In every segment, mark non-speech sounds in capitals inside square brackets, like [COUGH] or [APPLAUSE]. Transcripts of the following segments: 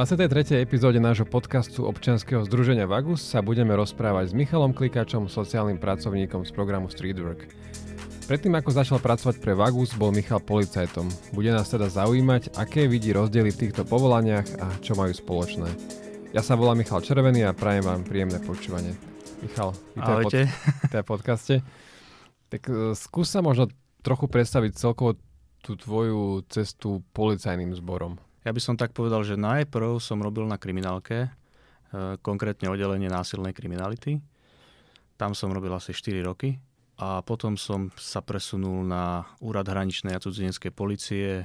23. epizóde nášho podcastu občianskeho združenia Vagus sa budeme rozprávať s Michalom Klikačom, sociálnym pracovníkom z programu Streetwork. Predtým ako začal pracovať pre Vagus, bol Michal policajtom. Bude nás teda zaujímať, aké vidí rozdiely v týchto povolaniach a čo majú spoločné. Ja sa volám Michal Červený a prajem vám príjemné počúvanie. Michal, vítaj pod, [LAUGHS] v podcaste. Tak uh, skús sa možno trochu predstaviť celkovo tú tvoju cestu policajným zborom. Ja by som tak povedal, že najprv som robil na kriminálke, e, konkrétne oddelenie násilnej kriminality. Tam som robil asi 4 roky a potom som sa presunul na Úrad hraničnej a cudzineckej policie, e,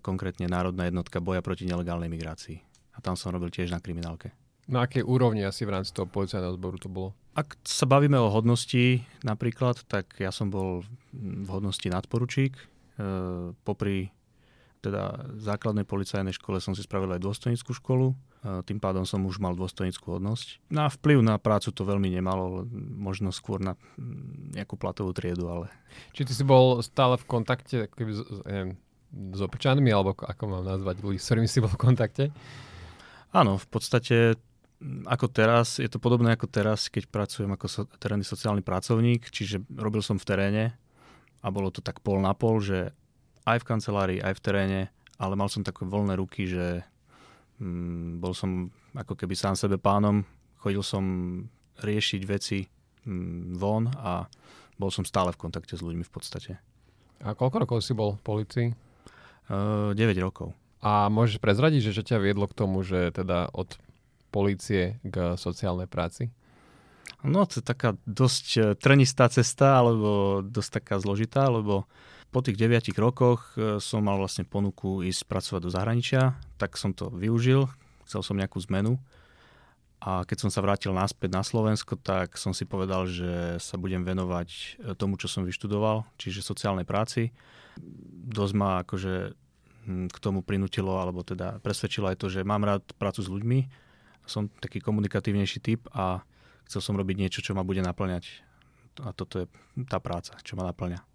konkrétne Národná jednotka boja proti nelegálnej migrácii. A tam som robil tiež na kriminálke. Na akej úrovni asi v rámci toho policajného zboru to bolo? Ak sa bavíme o hodnosti napríklad, tak ja som bol v hodnosti nadporučík. E, popri teda základnej policajnej škole som si spravil aj dôstojnickú školu, tým pádom som už mal dôstojnickú hodnosť. Na vplyv na prácu to veľmi nemalo, možno skôr na mm, nejakú platovú triedu, ale... Či ty si bol stále v kontakte keby, neviem, s občanmi, alebo ako mám nazvať ľudí, s ktorými si bol v kontakte? Áno, v podstate mm, ako teraz, je to podobné ako teraz, keď pracujem ako so, terénny sociálny pracovník, čiže robil som v teréne a bolo to tak pol na pol, že aj v kancelárii, aj v teréne, ale mal som také voľné ruky, že mm, bol som ako keby sám sebe pánom, chodil som riešiť veci mm, von a bol som stále v kontakte s ľuďmi v podstate. A koľko rokov si bol v policii? Uh, 9 rokov. A môžeš prezradiť, že čo ťa viedlo k tomu, že teda od policie k sociálnej práci? No, to je taká dosť e, trnistá cesta, alebo dosť taká zložitá, lebo po tých 9 rokoch e, som mal vlastne ponuku ísť pracovať do zahraničia, tak som to využil, chcel som nejakú zmenu. A keď som sa vrátil naspäť na Slovensko, tak som si povedal, že sa budem venovať e, tomu, čo som vyštudoval, čiže sociálnej práci. Dosť ma akože hm, k tomu prinútilo, alebo teda presvedčilo aj to, že mám rád prácu s ľuďmi, som taký komunikatívnejší typ a chcel som robiť niečo, čo ma bude naplňať. A toto je tá práca, čo ma naplňa.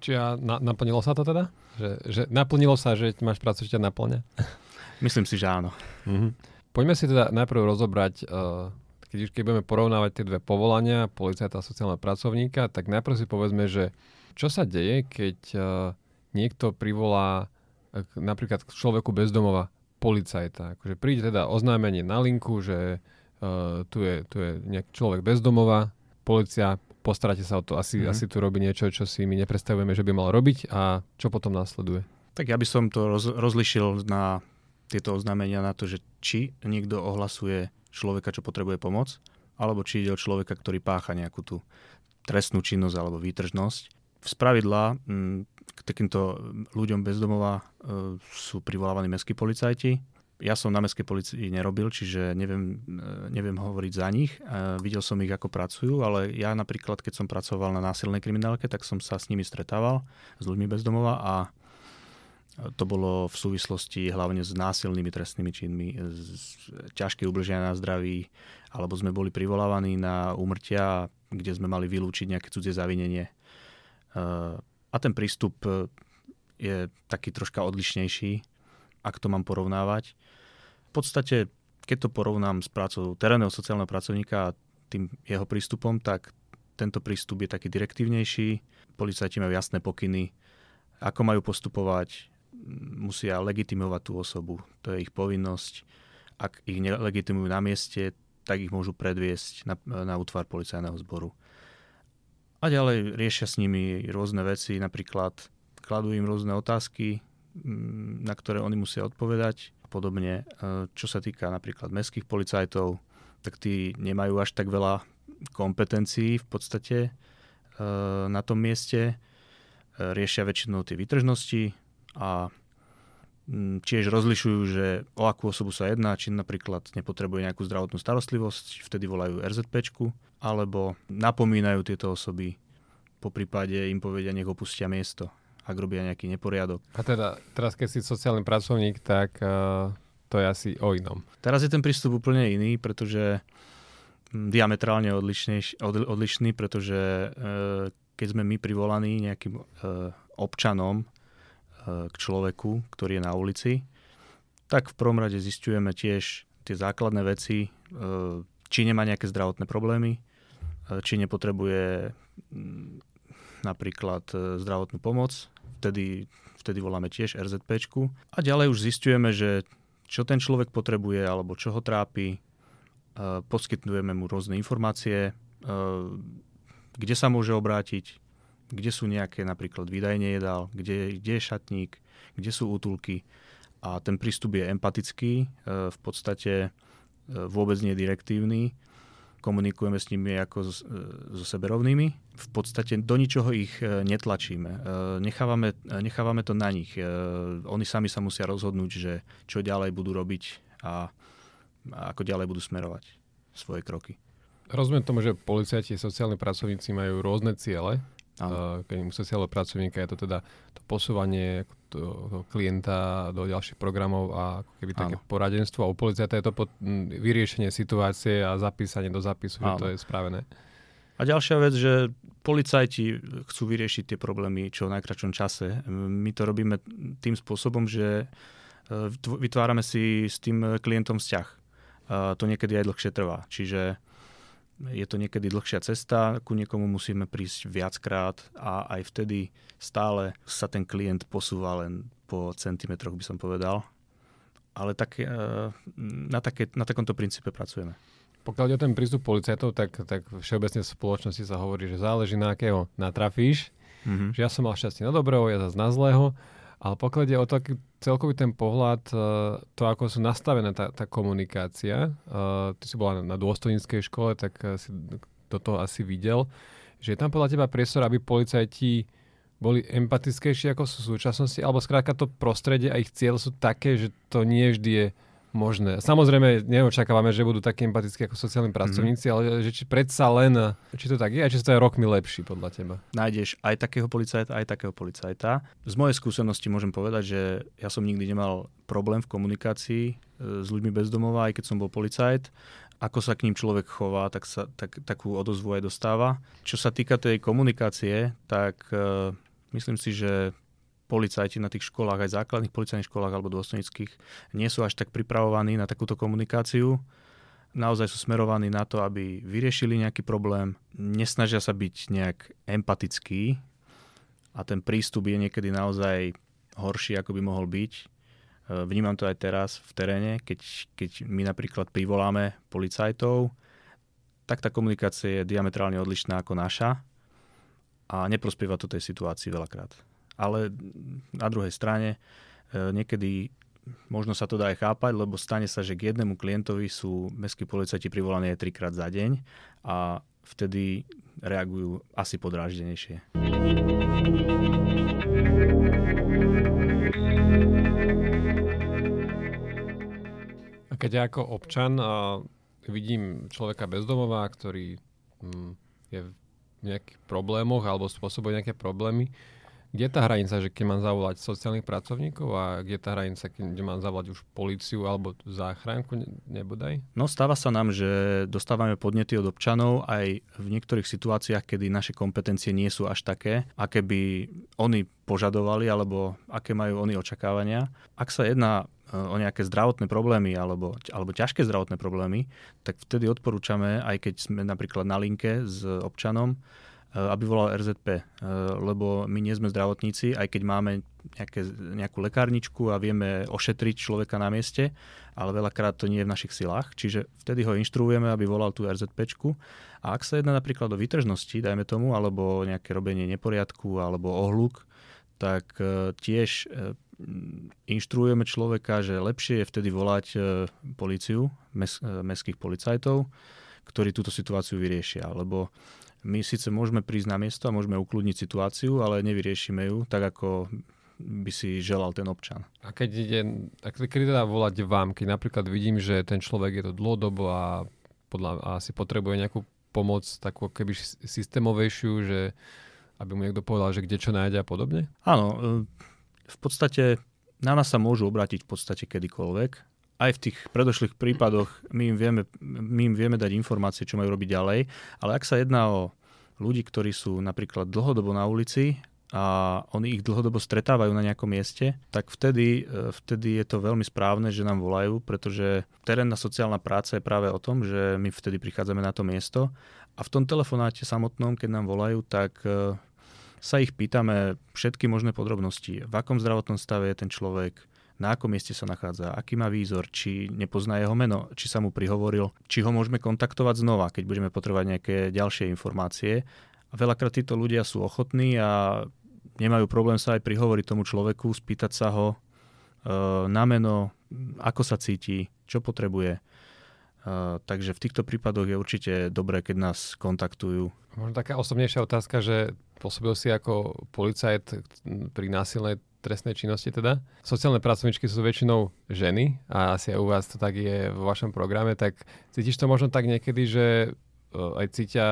Či ja, na, naplnilo sa to teda? Že, že naplnilo sa, že máš prácu, čo ťa naplňa? [LAUGHS] Myslím si, že áno. Mm-hmm. Poďme si teda najprv rozobrať, uh, keď, keď budeme porovnávať tie dve povolania, policajta a sociálneho pracovníka, tak najprv si povedzme, že čo sa deje, keď uh, niekto privolá uh, napríklad k človeku bezdomova policajta. Akože príde teda oznámenie na linku, že uh, tu, je, tu je nejaký človek bezdomova, policia postaráte sa o to. Asi, mm. asi tu robí niečo, čo si my nepredstavujeme, že by mal robiť a čo potom následuje. Tak ja by som to roz, rozlišil na tieto oznámenia na to, že či niekto ohlasuje človeka, čo potrebuje pomoc, alebo či ide o človeka, ktorý pácha nejakú tú trestnú činnosť alebo výtržnosť. V spravidla m, k takýmto ľuďom bezdomova e, sú privolávaní mestskí policajti, ja som na mestskej policii nerobil, čiže neviem, e, neviem hovoriť za nich. E, videl som ich, ako pracujú, ale ja napríklad, keď som pracoval na násilnej kriminálke, tak som sa s nimi stretával, s ľuďmi bezdomova a to bolo v súvislosti hlavne s násilnými trestnými činmi, ťažké ubliženia na zdraví, alebo sme boli privolávaní na úmrtia, kde sme mali vylúčiť nejaké cudzie zavinenie. E, a ten prístup je taký troška odlišnejší, ak to mám porovnávať podstate, keď to porovnám s prácou terénneho sociálneho pracovníka a tým jeho prístupom, tak tento prístup je taký direktívnejší. Policajti majú jasné pokyny, ako majú postupovať, musia legitimovať tú osobu. To je ich povinnosť. Ak ich nelegitimujú na mieste, tak ich môžu predviesť na, na útvar policajného zboru. A ďalej riešia s nimi rôzne veci, napríklad kladú im rôzne otázky, na ktoré oni musia odpovedať podobne. E, čo sa týka napríklad mestských policajtov, tak tí nemajú až tak veľa kompetencií v podstate e, na tom mieste. E, riešia väčšinou tie výtržnosti a tiež rozlišujú, že o akú osobu sa jedná, či napríklad nepotrebuje nejakú zdravotnú starostlivosť, vtedy volajú RZPčku, alebo napomínajú tieto osoby, po prípade im povedia, nech opustia miesto ak robia nejaký neporiadok. A teda teraz, keď si sociálny pracovník, tak uh, to je asi o inom. Teraz je ten prístup úplne iný, pretože hm, diametrálne odlišný, od, odlišný, pretože uh, keď sme my privolaní nejakým uh, občanom uh, k človeku, ktorý je na ulici, tak v prvom rade zistujeme tiež tie základné veci, či nemá nejaké zdravotné problémy, či nepotrebuje mm, napríklad zdravotnú pomoc, vtedy, vtedy voláme tiež RZP. A ďalej už zistujeme, že čo ten človek potrebuje alebo čo ho trápi, poskytujeme mu rôzne informácie, kde sa môže obrátiť, kde sú nejaké napríklad výdajne jedál, kde, kde je šatník, kde sú útulky. A ten prístup je empatický, e, v podstate e, vôbec nie direktívny. Komunikujeme s nimi ako so, e, so seberovnými. V podstate do ničoho ich netlačíme. Nechávame, nechávame to na nich. Oni sami sa musia rozhodnúť, že čo ďalej budú robiť a, a ako ďalej budú smerovať svoje kroky. Rozumiem tomu, že policajti a sociálni pracovníci majú rôzne ciele Uh, keď u sociálneho pracovníka je to teda to posúvanie toho klienta do ďalších programov a ako keby také Áno. poradenstvo a u policajta je to pod, m, vyriešenie situácie a zapísanie do zapisu, Áno. že to je spravené. A ďalšia vec, že policajti chcú vyriešiť tie problémy čo v najkračom čase. My to robíme tým spôsobom, že e, vytvárame si s tým klientom vzťah. A to niekedy aj dlhšie trvá. Čiže je to niekedy dlhšia cesta, ku niekomu musíme prísť viackrát a aj vtedy stále sa ten klient posúva len po centimetroch, by som povedal. Ale tak, e, na, také, na takomto princípe pracujeme. Pokiaľ ide o ten prístup policajtov, tak, tak všeobecne v spoločnosti sa hovorí, že záleží na akého natrafíš. Mm-hmm. Že ja som mal šťastie na dobrého, ja zase na zlého. Ale pokiaľ ide o taký celkový ten pohľad, eh, to ako sú nastavené tá, tá komunikácia, uh, ty si bola na, na dôstojníckej škole, tak eh, si do toho asi videl, že je tam podľa teba priestor, aby policajti boli empatickejší ako sú v súčasnosti, alebo skrátka to prostredie a ich cieľ sú také, že to nie vždy je možné. Samozrejme, neočakávame, že budú takí empatickí ako sociálni mhm. pracovníci, mm-hmm. ale že či predsa len, či to tak je a či to je rokmi lepší podľa teba. Nájdeš aj takého policajta, aj takého policajta. Z mojej skúsenosti môžem povedať, že ja som nikdy nemal problém v komunikácii e, s ľuďmi bezdomova, aj keď som bol policajt ako sa k ním človek chová, tak sa tak, takú odozvu aj dostáva. Čo sa týka tej komunikácie, tak uh, myslím si, že policajti na tých školách, aj základných policajných školách alebo dôstojnických, nie sú až tak pripravovaní na takúto komunikáciu. Naozaj sú smerovaní na to, aby vyriešili nejaký problém, nesnažia sa byť nejak empatický a ten prístup je niekedy naozaj horší, ako by mohol byť. E, vnímam to aj teraz v teréne, keď, keď my napríklad privoláme policajtov, tak tá komunikácia je diametrálne odlišná ako naša a neprospieva to tej situácii veľakrát ale na druhej strane e, niekedy možno sa to dá aj chápať, lebo stane sa, že k jednému klientovi sú mestskí policajti privolaní aj trikrát za deň a vtedy reagujú asi podráždenejšie. A keď ja ako občan a vidím človeka bezdomová, ktorý hm, je v nejakých problémoch alebo spôsobuje nejaké problémy, kde je tá hranica, že keď mám zavolať sociálnych pracovníkov a kde je tá hranica, keď mám zavolať už policiu alebo záchranku, nebodaj? No stáva sa nám, že dostávame podnety od občanov aj v niektorých situáciách, kedy naše kompetencie nie sú až také, aké by oni požadovali alebo aké majú oni očakávania. Ak sa jedná e, o nejaké zdravotné problémy alebo, alebo ťažké zdravotné problémy, tak vtedy odporúčame, aj keď sme napríklad na linke s občanom, aby volal RZP, eh, lebo my nie sme zdravotníci, aj keď máme nejaké, nejakú lekárničku a vieme ošetriť človeka na mieste, ale veľakrát to nie je v našich silách, čiže vtedy ho inštruujeme, aby volal tú RZP. A ak sa jedná napríklad o výtržnosti, dajme tomu, alebo nejaké robenie neporiadku alebo ohluk, tak eh, tiež inštruujeme človeka, že lepšie je vtedy volať policiu, mestských policajtov, ktorí túto situáciu vyriešia, lebo my síce môžeme prísť na miesto a môžeme ukludniť situáciu, ale nevyriešime ju tak, ako by si želal ten občan. A keď ide, a kedy teda volať vám, keď napríklad vidím, že ten človek je to dlhodobo a, podľa, a asi potrebuje nejakú pomoc takú keby systémovejšiu, že aby mu niekto povedal, že kde čo nájde a podobne? Áno, e, v podstate na nás sa môžu obrátiť v podstate kedykoľvek aj v tých predošlých prípadoch my im, vieme, my im vieme dať informácie, čo majú robiť ďalej, ale ak sa jedná o ľudí, ktorí sú napríklad dlhodobo na ulici a oni ich dlhodobo stretávajú na nejakom mieste, tak vtedy, e, vtedy je to veľmi správne, že nám volajú, pretože terénna sociálna práca je práve o tom, že my vtedy prichádzame na to miesto a v tom telefonáte samotnom, keď nám volajú, tak e, sa ich pýtame všetky možné podrobnosti. V akom zdravotnom stave je ten človek, na akom mieste sa nachádza, aký má výzor, či nepozná jeho meno, či sa mu prihovoril, či ho môžeme kontaktovať znova, keď budeme potrebovať nejaké ďalšie informácie. A veľakrát títo ľudia sú ochotní a nemajú problém sa aj prihovoriť tomu človeku, spýtať sa ho e, na meno, ako sa cíti, čo potrebuje. E, takže v týchto prípadoch je určite dobré, keď nás kontaktujú. Možno taká osobnejšia otázka, že pôsobil si ako policajt pri násilnej trestnej činnosti teda. Sociálne pracovničky sú väčšinou ženy a asi aj u vás to tak je vo vašom programe, tak cítiš to možno tak niekedy, že e, aj cítia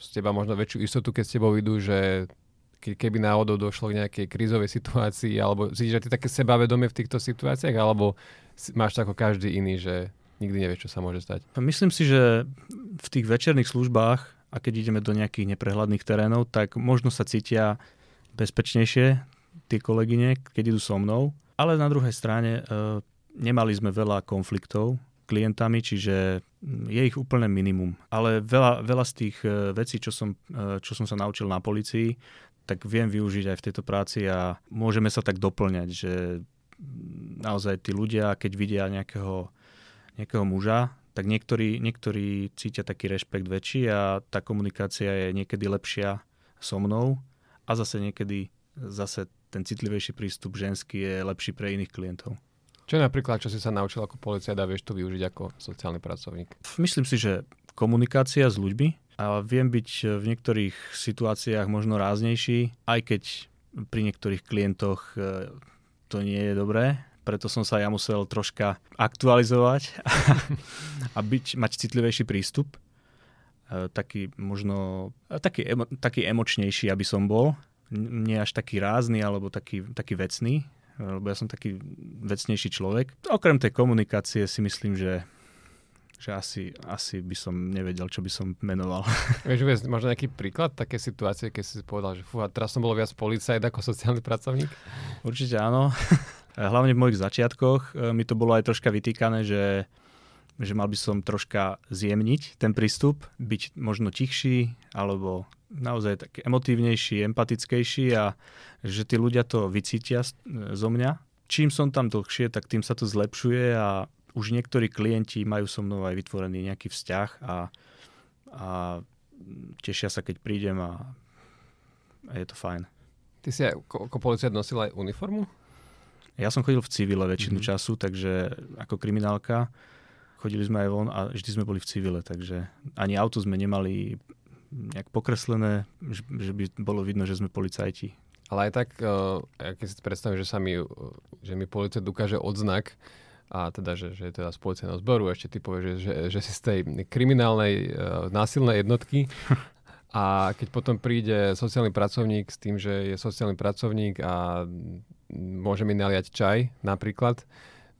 z teba možno väčšiu istotu, keď s tebou idú, že keby náhodou došlo k nejakej krízovej situácii, alebo cítiš, že ty také sebavedomie v týchto situáciách, alebo máš to ako každý iný, že nikdy nevieš, čo sa môže stať? Myslím si, že v tých večerných službách a keď ideme do nejakých neprehľadných terénov, tak možno sa cítia bezpečnejšie tie kolegyne, keď idú so mnou. Ale na druhej strane e, nemali sme veľa konfliktov klientami, čiže je ich úplne minimum. Ale veľa, veľa z tých e, vecí, čo som, e, čo som sa naučil na policii, tak viem využiť aj v tejto práci a môžeme sa tak doplňať, že naozaj tí ľudia, keď vidia nejakého, nejakého muža, tak niektorí, niektorí cítia taký rešpekt väčší a tá komunikácia je niekedy lepšia so mnou a zase niekedy zase ten citlivejší prístup ženský je lepší pre iných klientov. Čo napríklad, čo si sa naučil ako policajt a vieš to využiť ako sociálny pracovník? Myslím si, že komunikácia s ľuďmi, a viem byť v niektorých situáciách možno ráznejší, aj keď pri niektorých klientoch e, to nie je dobré, preto som sa ja musel troška aktualizovať a byť, mať citlivejší prístup. E, taký možno, e, taký, emo, taký emočnejší, aby som bol. Nie až taký rázny alebo taký, taký vecný, lebo ja som taký vecnejší človek. Okrem tej komunikácie si myslím, že že asi, asi by som nevedel, čo by som menoval. [LAUGHS] Vieš uvieť možno nejaký príklad také situácie, keď si povedal, že fú, a teraz som bol viac policajt ako sociálny pracovník? Určite áno. [LAUGHS] Hlavne v mojich začiatkoch e, mi to bolo aj troška vytýkané, že, že mal by som troška zjemniť ten prístup, byť možno tichší alebo naozaj taký emotívnejší, empatickejší a že tí ľudia to vycítia zo mňa. Čím som tam dlhšie, tak tým sa to zlepšuje a už niektorí klienti majú so mnou aj vytvorený nejaký vzťah a, a tešia sa, keď prídem a, a je to fajn. Ty si aj ako, ako policajt nosil aj uniformu? Ja som chodil v civile väčšinu mm-hmm. času, takže ako kriminálka chodili sme aj von a vždy sme boli v civile, takže ani auto sme nemali nejak pokreslené, že, že by bolo vidno, že sme policajti. Ale aj tak, uh, keď si predstavím, že sa mi, že mi policajt ukáže odznak, a teda, že, že je teda z policajného zboru, ešte ty povieš, že, že si z tej kriminálnej uh, násilnej jednotky a keď potom príde sociálny pracovník s tým, že je sociálny pracovník a môže mi naliať čaj napríklad,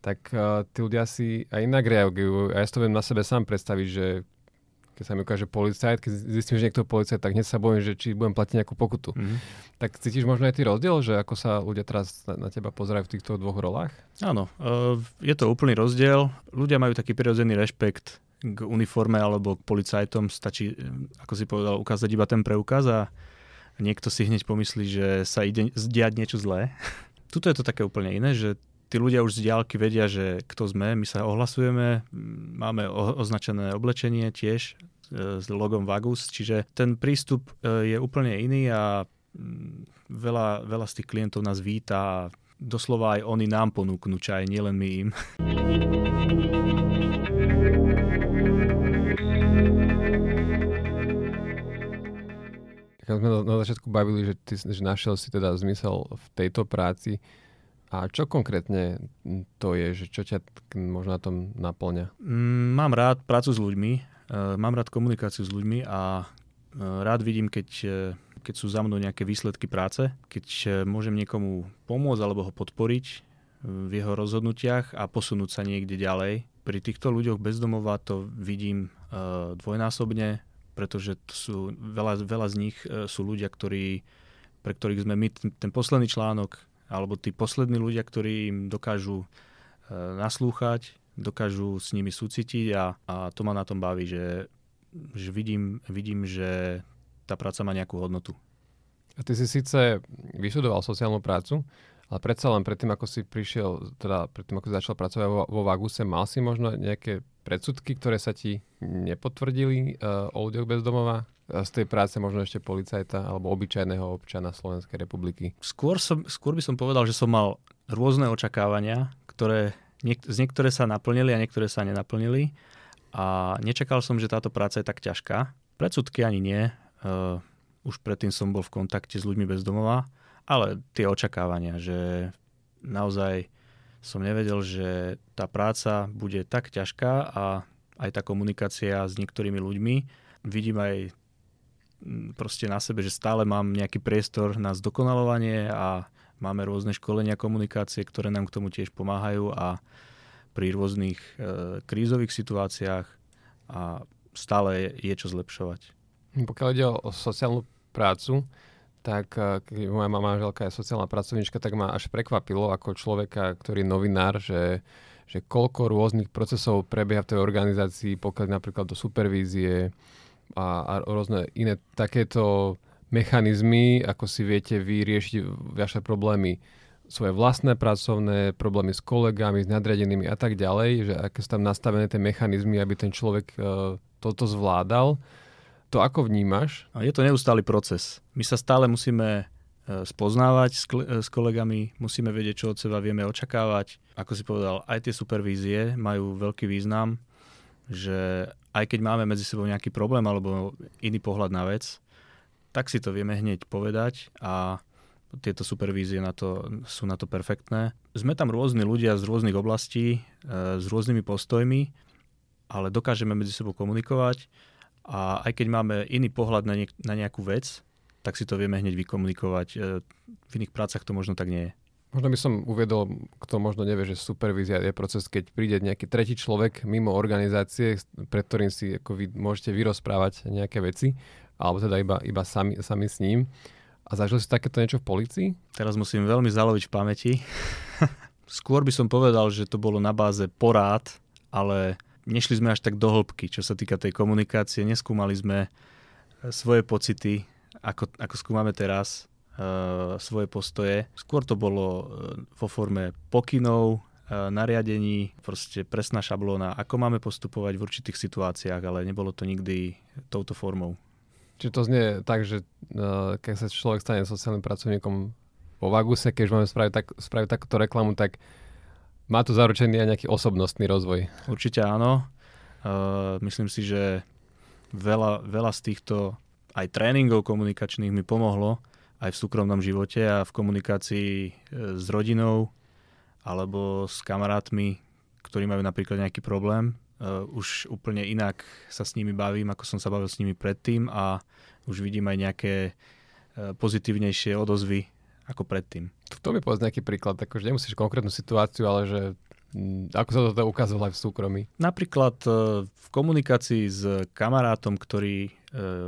tak uh, tí ľudia si aj inak reagujú. A ja si to viem na sebe sám predstaviť, že keď sa mi ukáže policajt, keď zistím, že niekto policajt, tak hneď sa bojím, že či budem platiť nejakú pokutu. Mm-hmm. Tak cítiš možno aj ty rozdiel, že ako sa ľudia teraz na, na teba pozerajú v týchto dvoch rolách? Áno, uh, je to úplný rozdiel. Ľudia majú taký prirodzený rešpekt k uniforme alebo k policajtom. Stačí, e, ako si povedal, ukázať iba ten preukaz a niekto si hneď pomyslí, že sa ide zdiať niečo zlé. [LAUGHS] Tuto je to také úplne iné, že tí ľudia už z diálky vedia, že kto sme, my sa ohlasujeme, máme označené oblečenie tiež e, s logom Vagus, čiže ten prístup e, je úplne iný a veľa, veľa z tých klientov nás víta a doslova aj oni nám ponúknú čaj, nielen my im. Keď sme na začiatku bavili, že ty že našiel si teda zmysel v tejto práci, a čo konkrétne to je, že čo ťa možno na tom naplňa? Mm, mám rád prácu s ľuďmi, e, mám rád komunikáciu s ľuďmi a e, rád vidím, keď, e, keď sú za mnou nejaké výsledky práce, keď môžem niekomu pomôcť alebo ho podporiť v jeho rozhodnutiach a posunúť sa niekde ďalej. Pri týchto ľuďoch bezdomova to vidím dvojnásobne, pretože to sú, veľa, veľa z nich sú ľudia, ktorí pre ktorých sme my ten posledný článok, alebo tí poslední ľudia, ktorí im dokážu e, naslúchať, dokážu s nimi súcitiť a, a to ma na tom baví, že, že vidím, vidím, že tá práca má nejakú hodnotu. A ty si síce vyštudoval sociálnu prácu, ale predsa len predtým, ako si prišiel, teda predtým, ako si začal pracovať vo, vo Vaguse, mal si možno nejaké predsudky, ktoré sa ti nepotvrdili uh, o ľuďoch bezdomova? Z tej práce možno ešte policajta alebo obyčajného občana Slovenskej republiky? Skôr, som, skôr by som povedal, že som mal rôzne očakávania, ktoré niek- z niektoré sa naplnili a niektoré sa nenaplnili. A nečakal som, že táto práca je tak ťažká. Predsudky ani nie. Uh, už predtým som bol v kontakte s ľuďmi bez domova, ale tie očakávania, že naozaj som nevedel, že tá práca bude tak ťažká a aj tá komunikácia s niektorými ľuďmi. Vidím aj proste na sebe, že stále mám nejaký priestor na zdokonalovanie a Máme rôzne školenia komunikácie, ktoré nám k tomu tiež pomáhajú a pri rôznych e, krízových situáciách a stále je, je čo zlepšovať. Pokiaľ ide o, sociálnu prácu, tak e, keď moja manželka je sociálna pracovníčka, tak ma až prekvapilo ako človeka, ktorý je novinár, že, že koľko rôznych procesov prebieha v tej organizácii, pokiaľ napríklad do supervízie a, a rôzne iné takéto mechanizmy, ako si viete vyriešiť vaše problémy svoje vlastné pracovné, problémy s kolegami, s nadriadenými a tak ďalej, že aké sú tam nastavené tie mechanizmy, aby ten človek uh, toto zvládal. To ako vnímaš? Je to neustály proces. My sa stále musíme e, spoznávať s, e, s kolegami, musíme vedieť, čo od seba vieme očakávať. Ako si povedal, aj tie supervízie majú veľký význam, že aj keď máme medzi sebou nejaký problém alebo iný pohľad na vec, tak si to vieme hneď povedať a tieto supervízie na to, sú na to perfektné. Sme tam rôzni ľudia z rôznych oblastí, e, s rôznymi postojmi, ale dokážeme medzi sebou komunikovať a aj keď máme iný pohľad na, niek- na nejakú vec, tak si to vieme hneď vykomunikovať. E, v iných prácach to možno tak nie je. Možno by som uvedol, kto možno nevie, že supervízia je proces, keď príde nejaký tretí človek mimo organizácie, pred ktorým si ako vy môžete vyrozprávať nejaké veci alebo teda iba, iba sami, sami s ním. A zažil si takéto niečo v policii? Teraz musím veľmi zaloviť v pamäti. [LAUGHS] Skôr by som povedal, že to bolo na báze porád, ale nešli sme až tak do hĺbky, čo sa týka tej komunikácie. Neskúmali sme e, svoje pocity, ako, ako skúmame teraz, svoje postoje. Skôr to bolo uh, vo forme pokynov, uh, nariadení, proste presná šablóna, ako máme postupovať v určitých situáciách, ale nebolo to nikdy touto formou. Čiže to znie tak, že keď sa človek stane sociálnym pracovníkom vo Vaguse, keď už máme spraviť, tak, spraviť takúto reklamu, tak má to zaručený aj nejaký osobnostný rozvoj. Určite áno. Uh, myslím si, že veľa, veľa z týchto aj tréningov komunikačných mi pomohlo aj v súkromnom živote a v komunikácii e, s rodinou alebo s kamarátmi, ktorí majú napríklad nejaký problém uh, už úplne inak sa s nimi bavím, ako som sa bavil s nimi predtým a už vidím aj nejaké uh, pozitívnejšie odozvy ako predtým. To mi povedz nejaký príklad, akože nemusíš konkrétnu situáciu, ale že mm, ako sa to ukázalo aj v súkromí? Napríklad v komunikácii s kamarátom, ktorý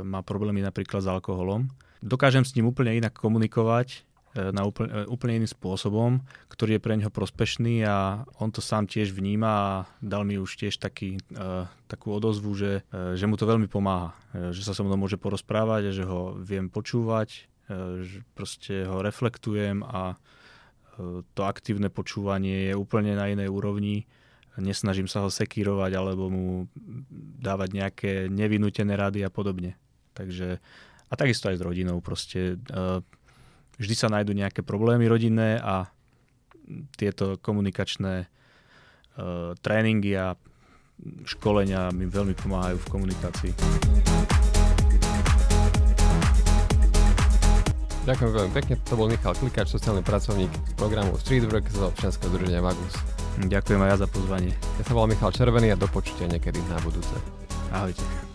má problémy napríklad s alkoholom, dokážem s ním úplne inak komunikovať, E, na úplne, e, úplne iným spôsobom, ktorý je pre neho prospešný a on to sám tiež vníma a dal mi už tiež taký, uh, takú odozvu, že, uh, že mu to veľmi pomáha, uh, že sa so mnou môže porozprávať a že ho viem počúvať, uh, že proste ho reflektujem a uh, to aktívne počúvanie je úplne na inej úrovni. Nesnažím sa ho sekírovať alebo mu dávať nejaké nevinútené rady a podobne. Takže, a takisto aj s rodinou proste uh, vždy sa nájdú nejaké problémy rodinné a tieto komunikačné uh, tréningy a školenia mi veľmi pomáhajú v komunikácii. Ďakujem veľmi pekne, to bol Michal Klikač, sociálny pracovník programu Streetwork z občianskeho združenia Vagus. Ďakujem aj ja za pozvanie. Ja sa volám Michal Červený a do počutia niekedy na budúce. Ahojte.